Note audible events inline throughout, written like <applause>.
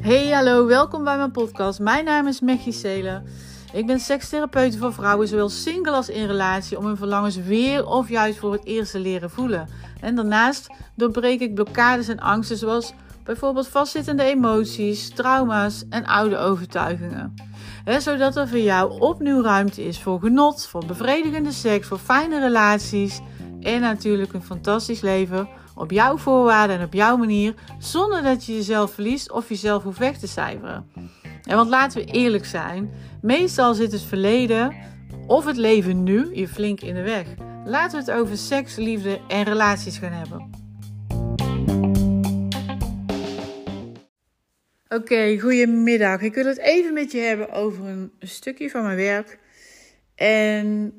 Hey, hallo, welkom bij mijn podcast. Mijn naam is Mechie Selen. Ik ben sekstherapeut voor vrouwen, zowel single als in relatie, om hun verlangens weer of juist voor het eerst te leren voelen. En daarnaast doorbreek ik blokkades en angsten, zoals bijvoorbeeld vastzittende emoties, trauma's en oude overtuigingen. zodat er voor jou opnieuw ruimte is voor genot, voor bevredigende seks, voor fijne relaties en natuurlijk een fantastisch leven op jouw voorwaarden en op jouw manier, zonder dat je jezelf verliest of jezelf hoeft weg te cijferen. En want laten we eerlijk zijn, meestal zit het verleden of het leven nu je flink in de weg. Laten we het over seks, liefde en relaties gaan hebben. Oké, goedemiddag. Ik wil het even met je hebben over een stukje van mijn werk. En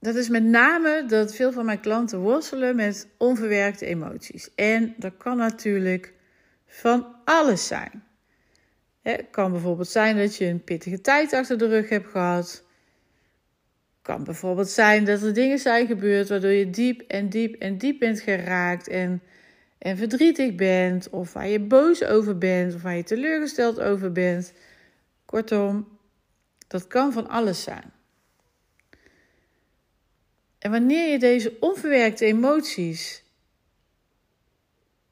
dat is met name dat veel van mijn klanten worstelen met onverwerkte emoties. En dat kan natuurlijk van alles zijn. Het kan bijvoorbeeld zijn dat je een pittige tijd achter de rug hebt gehad. Kan bijvoorbeeld zijn dat er dingen zijn gebeurd waardoor je diep en diep en diep bent geraakt en, en verdrietig bent, of waar je boos over bent, of waar je teleurgesteld over bent. Kortom, dat kan van alles zijn. En wanneer je deze onverwerkte emoties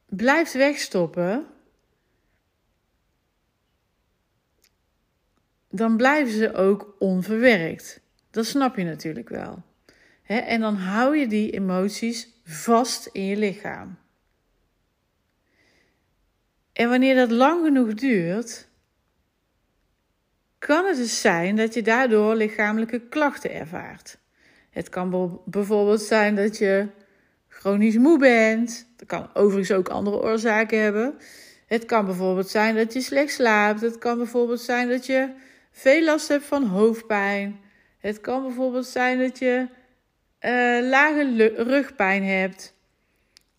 blijft wegstoppen, dan blijven ze ook onverwerkt. Dat snap je natuurlijk wel. En dan hou je die emoties vast in je lichaam. En wanneer dat lang genoeg duurt, kan het dus zijn dat je daardoor lichamelijke klachten ervaart. Het kan bijvoorbeeld zijn dat je chronisch moe bent. Dat kan overigens ook andere oorzaken hebben. Het kan bijvoorbeeld zijn dat je slecht slaapt. Het kan bijvoorbeeld zijn dat je veel last hebt van hoofdpijn. Het kan bijvoorbeeld zijn dat je uh, lage rugpijn hebt.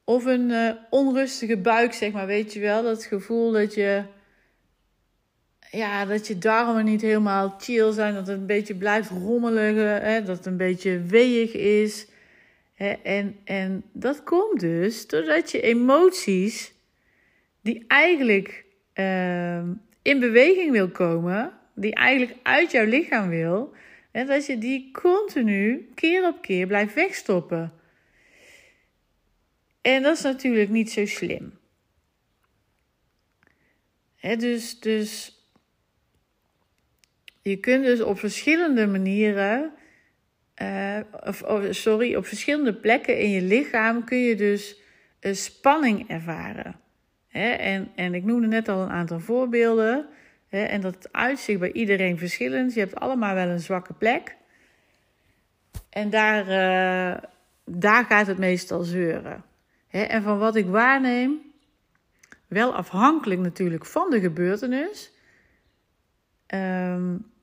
Of een uh, onrustige buik, zeg maar. Weet je wel, dat gevoel dat je ja, dat je darmen niet helemaal chill zijn, dat het een beetje blijft rommelen, hè, dat het een beetje weeg is. Hè, en, en dat komt dus doordat je emoties, die eigenlijk uh, in beweging wil komen, die eigenlijk uit jouw lichaam wil, en dat je die continu, keer op keer, blijft wegstoppen. En dat is natuurlijk niet zo slim. He, dus, dus je kunt dus op verschillende manieren, uh, of, oh, sorry, op verschillende plekken in je lichaam kun je dus spanning ervaren. Hè? En, en ik noemde net al een aantal voorbeelden. Hè? En dat uitzicht bij iedereen verschillend. Je hebt allemaal wel een zwakke plek. En daar, uh, daar gaat het meestal zeuren. Hè? En van wat ik waarneem, wel afhankelijk natuurlijk van de gebeurtenis. Um,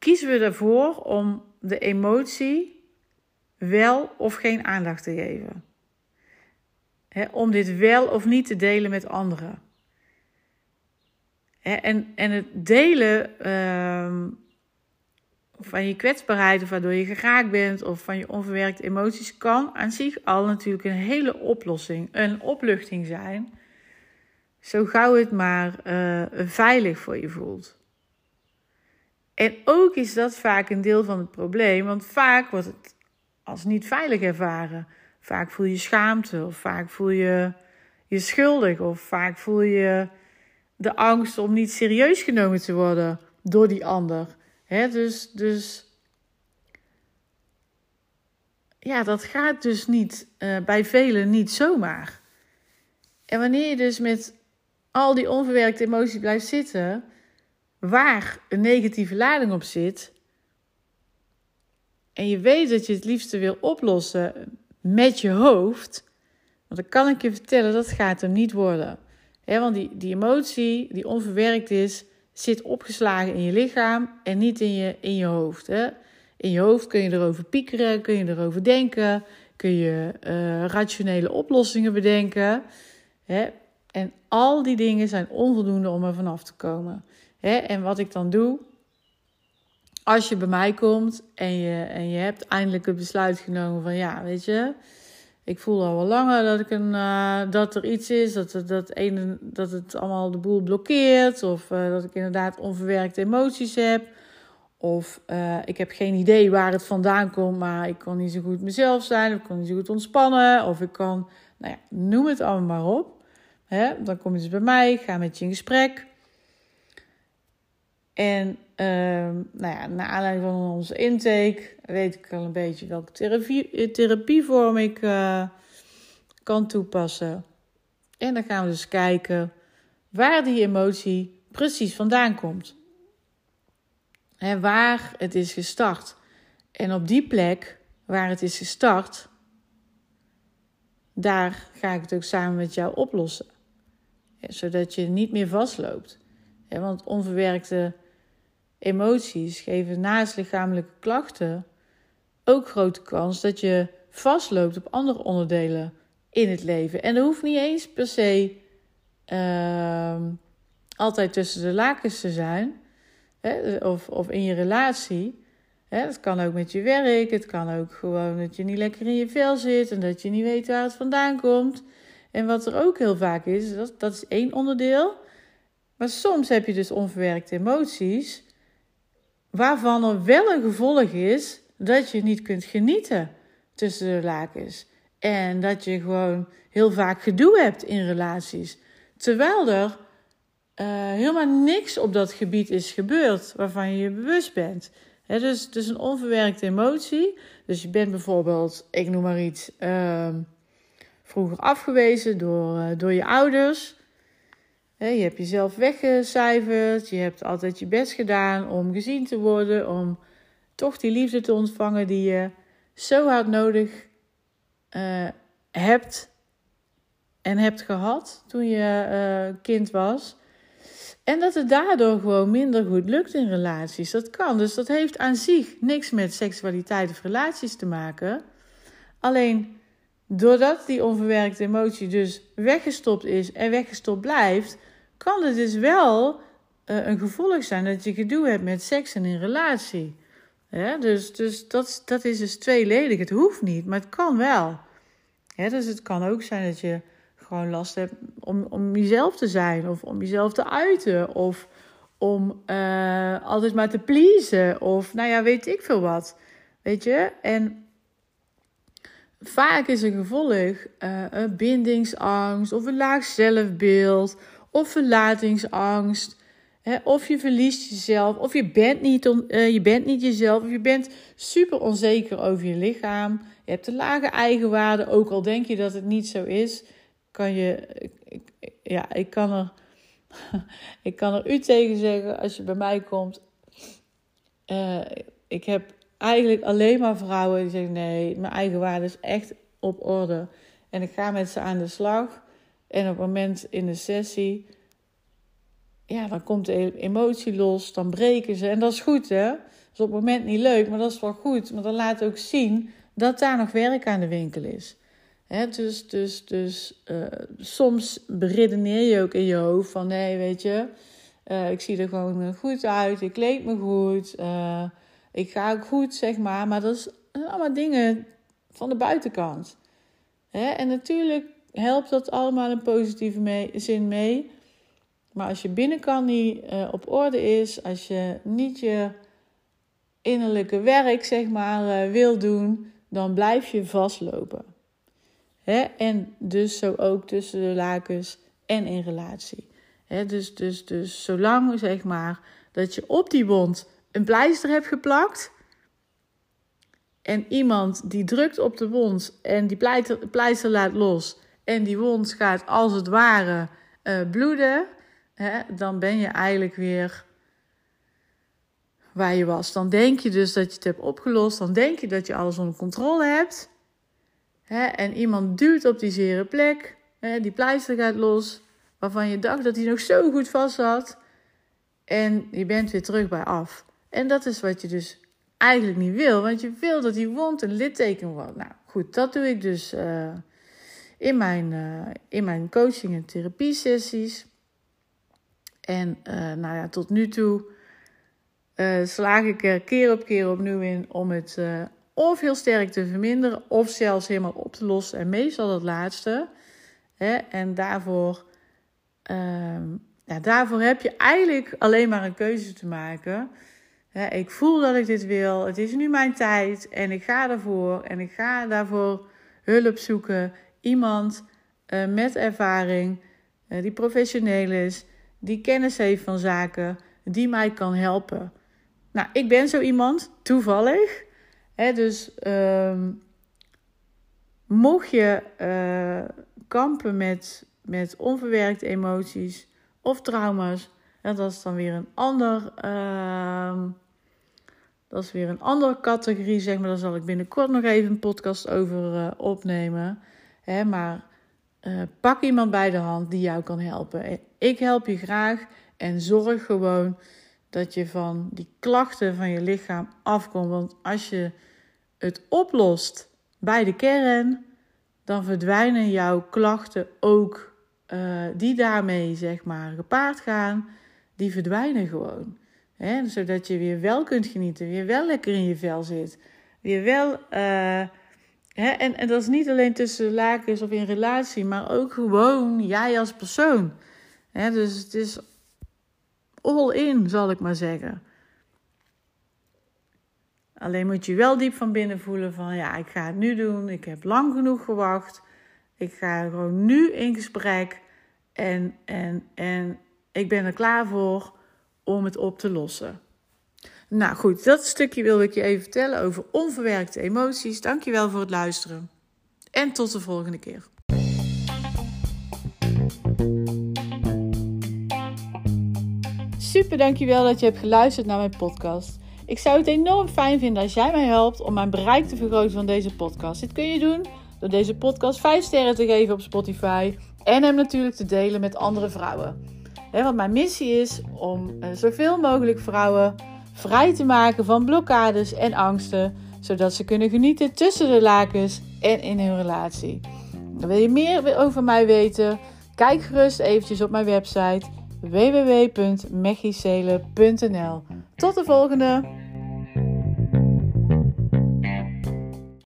kiezen we ervoor om de emotie wel of geen aandacht te geven. om dit wel of niet te delen met anderen. en, en het delen uh, van je kwetsbaarheid, of waardoor je geraakt bent, of van je onverwerkte emoties, kan aan zich al natuurlijk een hele oplossing, een opluchting zijn. Zo gauw het maar uh, veilig voor je voelt. En ook is dat vaak een deel van het probleem, want vaak wordt het als niet veilig ervaren. Vaak voel je schaamte, of vaak voel je je schuldig, of vaak voel je de angst om niet serieus genomen te worden door die ander. Dus, dus ja, dat gaat dus niet uh, bij velen niet zomaar. En wanneer je dus met al die onverwerkte emoties blijft zitten, waar een negatieve lading op zit. En je weet dat je het liefste wil oplossen met je hoofd. Want dan kan ik je vertellen, dat gaat er niet worden. want die, die emotie die onverwerkt is, zit opgeslagen in je lichaam en niet in je, in je hoofd. In je hoofd kun je erover piekeren, kun je erover denken, kun je uh, rationele oplossingen bedenken. En al die dingen zijn onvoldoende om er vanaf te komen. Hè? En wat ik dan doe, als je bij mij komt en je, en je hebt eindelijk het besluit genomen van ja, weet je, ik voel al wel langer dat, ik een, uh, dat er iets is, dat, het, dat, ene, dat het allemaal de boel blokkeert. Of uh, dat ik inderdaad onverwerkte emoties heb. Of uh, ik heb geen idee waar het vandaan komt, maar ik kan niet zo goed mezelf zijn. Of ik kan niet zo goed ontspannen. Of ik kan, nou ja, noem het allemaal maar op. Hè? Dan kom je dus bij mij, ga met je in gesprek. En uh, nou ja, naar aanleiding van onze intake weet ik al een beetje welke therapie, therapievorm ik uh, kan toepassen. En dan gaan we dus kijken waar die emotie precies vandaan komt. En waar het is gestart. En op die plek waar het is gestart, daar ga ik het ook samen met jou oplossen. Zodat je niet meer vastloopt. Want onverwerkte emoties geven naast lichamelijke klachten ook grote kans dat je vastloopt op andere onderdelen in het leven. En dat hoeft niet eens per se uh, altijd tussen de lakens te zijn, hè, of, of in je relatie. Het kan ook met je werk, het kan ook gewoon dat je niet lekker in je vel zit en dat je niet weet waar het vandaan komt. En wat er ook heel vaak is, dat, dat is één onderdeel. Maar soms heb je dus onverwerkte emoties, waarvan er wel een gevolg is dat je niet kunt genieten tussen de lakens. En dat je gewoon heel vaak gedoe hebt in relaties. Terwijl er uh, helemaal niks op dat gebied is gebeurd waarvan je je bewust bent. Dus, dus een onverwerkte emotie. Dus je bent bijvoorbeeld, ik noem maar iets, uh, vroeger afgewezen door, uh, door je ouders. Je hebt jezelf weggecijferd. Je hebt altijd je best gedaan om gezien te worden. Om toch die liefde te ontvangen die je zo hard nodig uh, hebt en hebt gehad toen je uh, kind was. En dat het daardoor gewoon minder goed lukt in relaties. Dat kan. Dus dat heeft aan zich niks met seksualiteit of relaties te maken. Alleen doordat die onverwerkte emotie dus weggestopt is en weggestopt blijft, kan het dus wel uh, een gevolg zijn dat je gedoe hebt met seks en in relatie. Dus dus dat, dat is dus tweeledig. Het hoeft niet, maar het kan wel. Dus het kan ook zijn dat je gewoon last hebt om, om jezelf te zijn, of om jezelf te uiten, of om uh, altijd maar te pleasen, of nou ja, weet ik veel wat. Weet je? En vaak is een gevolg uh, een bindingsangst, of een laag zelfbeeld, of verlatingsangst of je verliest jezelf, of je bent, niet uh, je bent niet jezelf, of je bent super onzeker over je lichaam. Je hebt een lage eigenwaarde, ook al denk je dat het niet zo is. Kan je, ik, ja, ik kan er, <laughs> ik kan er u tegen zeggen als je bij mij komt. Uh, ik heb eigenlijk alleen maar vrouwen die zeggen: nee, mijn eigenwaarde is echt op orde. En ik ga met ze aan de slag. En op het moment in de sessie ja, dan komt de emotie los, dan breken ze. En dat is goed, hè? Dat is op het moment niet leuk, maar dat is wel goed. Maar dan laat ook zien dat daar nog werk aan de winkel is. Hè? Dus, dus, dus uh, soms beredeneer je ook in je hoofd van... nee, weet je, uh, ik zie er gewoon eh, goed uit, ik kleed me goed... Ik ga ook goed, zeg maar. Maar dat zijn allemaal dingen van de buitenkant. Hè? En natuurlijk helpt dat allemaal in positieve zin mee... Maar als je binnenkant niet uh, op orde is, als je niet je innerlijke werk zeg maar uh, wil doen, dan blijf je vastlopen. Hè? En dus zo ook tussen de lakens en in relatie. Hè? Dus, dus, dus zolang zeg maar dat je op die wond een pleister hebt geplakt. En iemand die drukt op de wond en die pleister, pleister laat los. En die wond gaat als het ware uh, bloeden hè, dan ben je eigenlijk weer waar je was. Dan denk je dus dat je het hebt opgelost. Dan denk je dat je alles onder controle hebt. Hè, en iemand duwt op die zere plek. Hè, die pleister gaat los. Waarvan je dacht dat hij nog zo goed vast zat. En je bent weer terug bij af. En dat is wat je dus eigenlijk niet wil. Want je wil dat die wond een litteken wordt. Nou goed, dat doe ik dus uh, in, mijn, uh, in mijn coaching en therapie sessies. En uh, nou ja, tot nu toe uh, slaag ik er keer op keer opnieuw in om het, of heel sterk te verminderen, of zelfs helemaal op te lossen. En meestal het laatste. Hè? En daarvoor, ehm, ja, daarvoor heb je eigenlijk alleen maar een keuze te maken. Ik voel dat ik dit wil, het is nu mijn tijd en ik ga ervoor. En ik ga daarvoor hulp zoeken. Iemand uh, met ervaring, uh, die professioneel is, die kennis heeft van zaken, die mij kan helpen. Nou, ik ben zo iemand, toevallig. Hè, dus um, mocht je uh, kampen met, met onverwerkte emoties of trauma's, dat is dan weer een ander. Uh, dat is weer een andere categorie, zeg maar. Daar zal ik binnenkort nog even een podcast over opnemen. Hè, maar uh, pak iemand bij de hand die jou kan helpen. Ik help je graag en zorg gewoon dat je van die klachten van je lichaam afkomt. Want als je het oplost bij de kern, dan verdwijnen jouw klachten ook, uh, die daarmee zeg maar gepaard gaan, die verdwijnen gewoon. Hè? Zodat je weer wel kunt genieten, weer wel lekker in je vel zit, weer wel. Uh, En, en dat is niet alleen tussen lakens of in relatie, maar ook gewoon jij als persoon. Dus het is all in, zal ik maar zeggen. Alleen moet je wel diep van binnen voelen van ja, ik ga het nu doen. Ik heb lang genoeg gewacht. Ik ga gewoon nu in gesprek. En, en, en ik ben er klaar voor om het op te lossen. Nou goed, dat stukje wilde ik je even vertellen over onverwerkte emoties. Dankjewel voor het luisteren. En tot de volgende keer. Super, dankjewel dat je hebt geluisterd naar mijn podcast. Ik zou het enorm fijn vinden als jij mij helpt om mijn bereik te vergroten van deze podcast. Dit kun je doen door deze podcast 5 sterren te geven op Spotify en hem natuurlijk te delen met andere vrouwen. want mijn missie is om uh, zoveel mogelijk vrouwen vrij te maken van blokkades en angsten, zodat ze kunnen genieten tussen de lakens en in hun relatie. wil je meer over mij weten? Kijk gerust eventjes op mijn website www.mechicele.nl. Tot de volgende!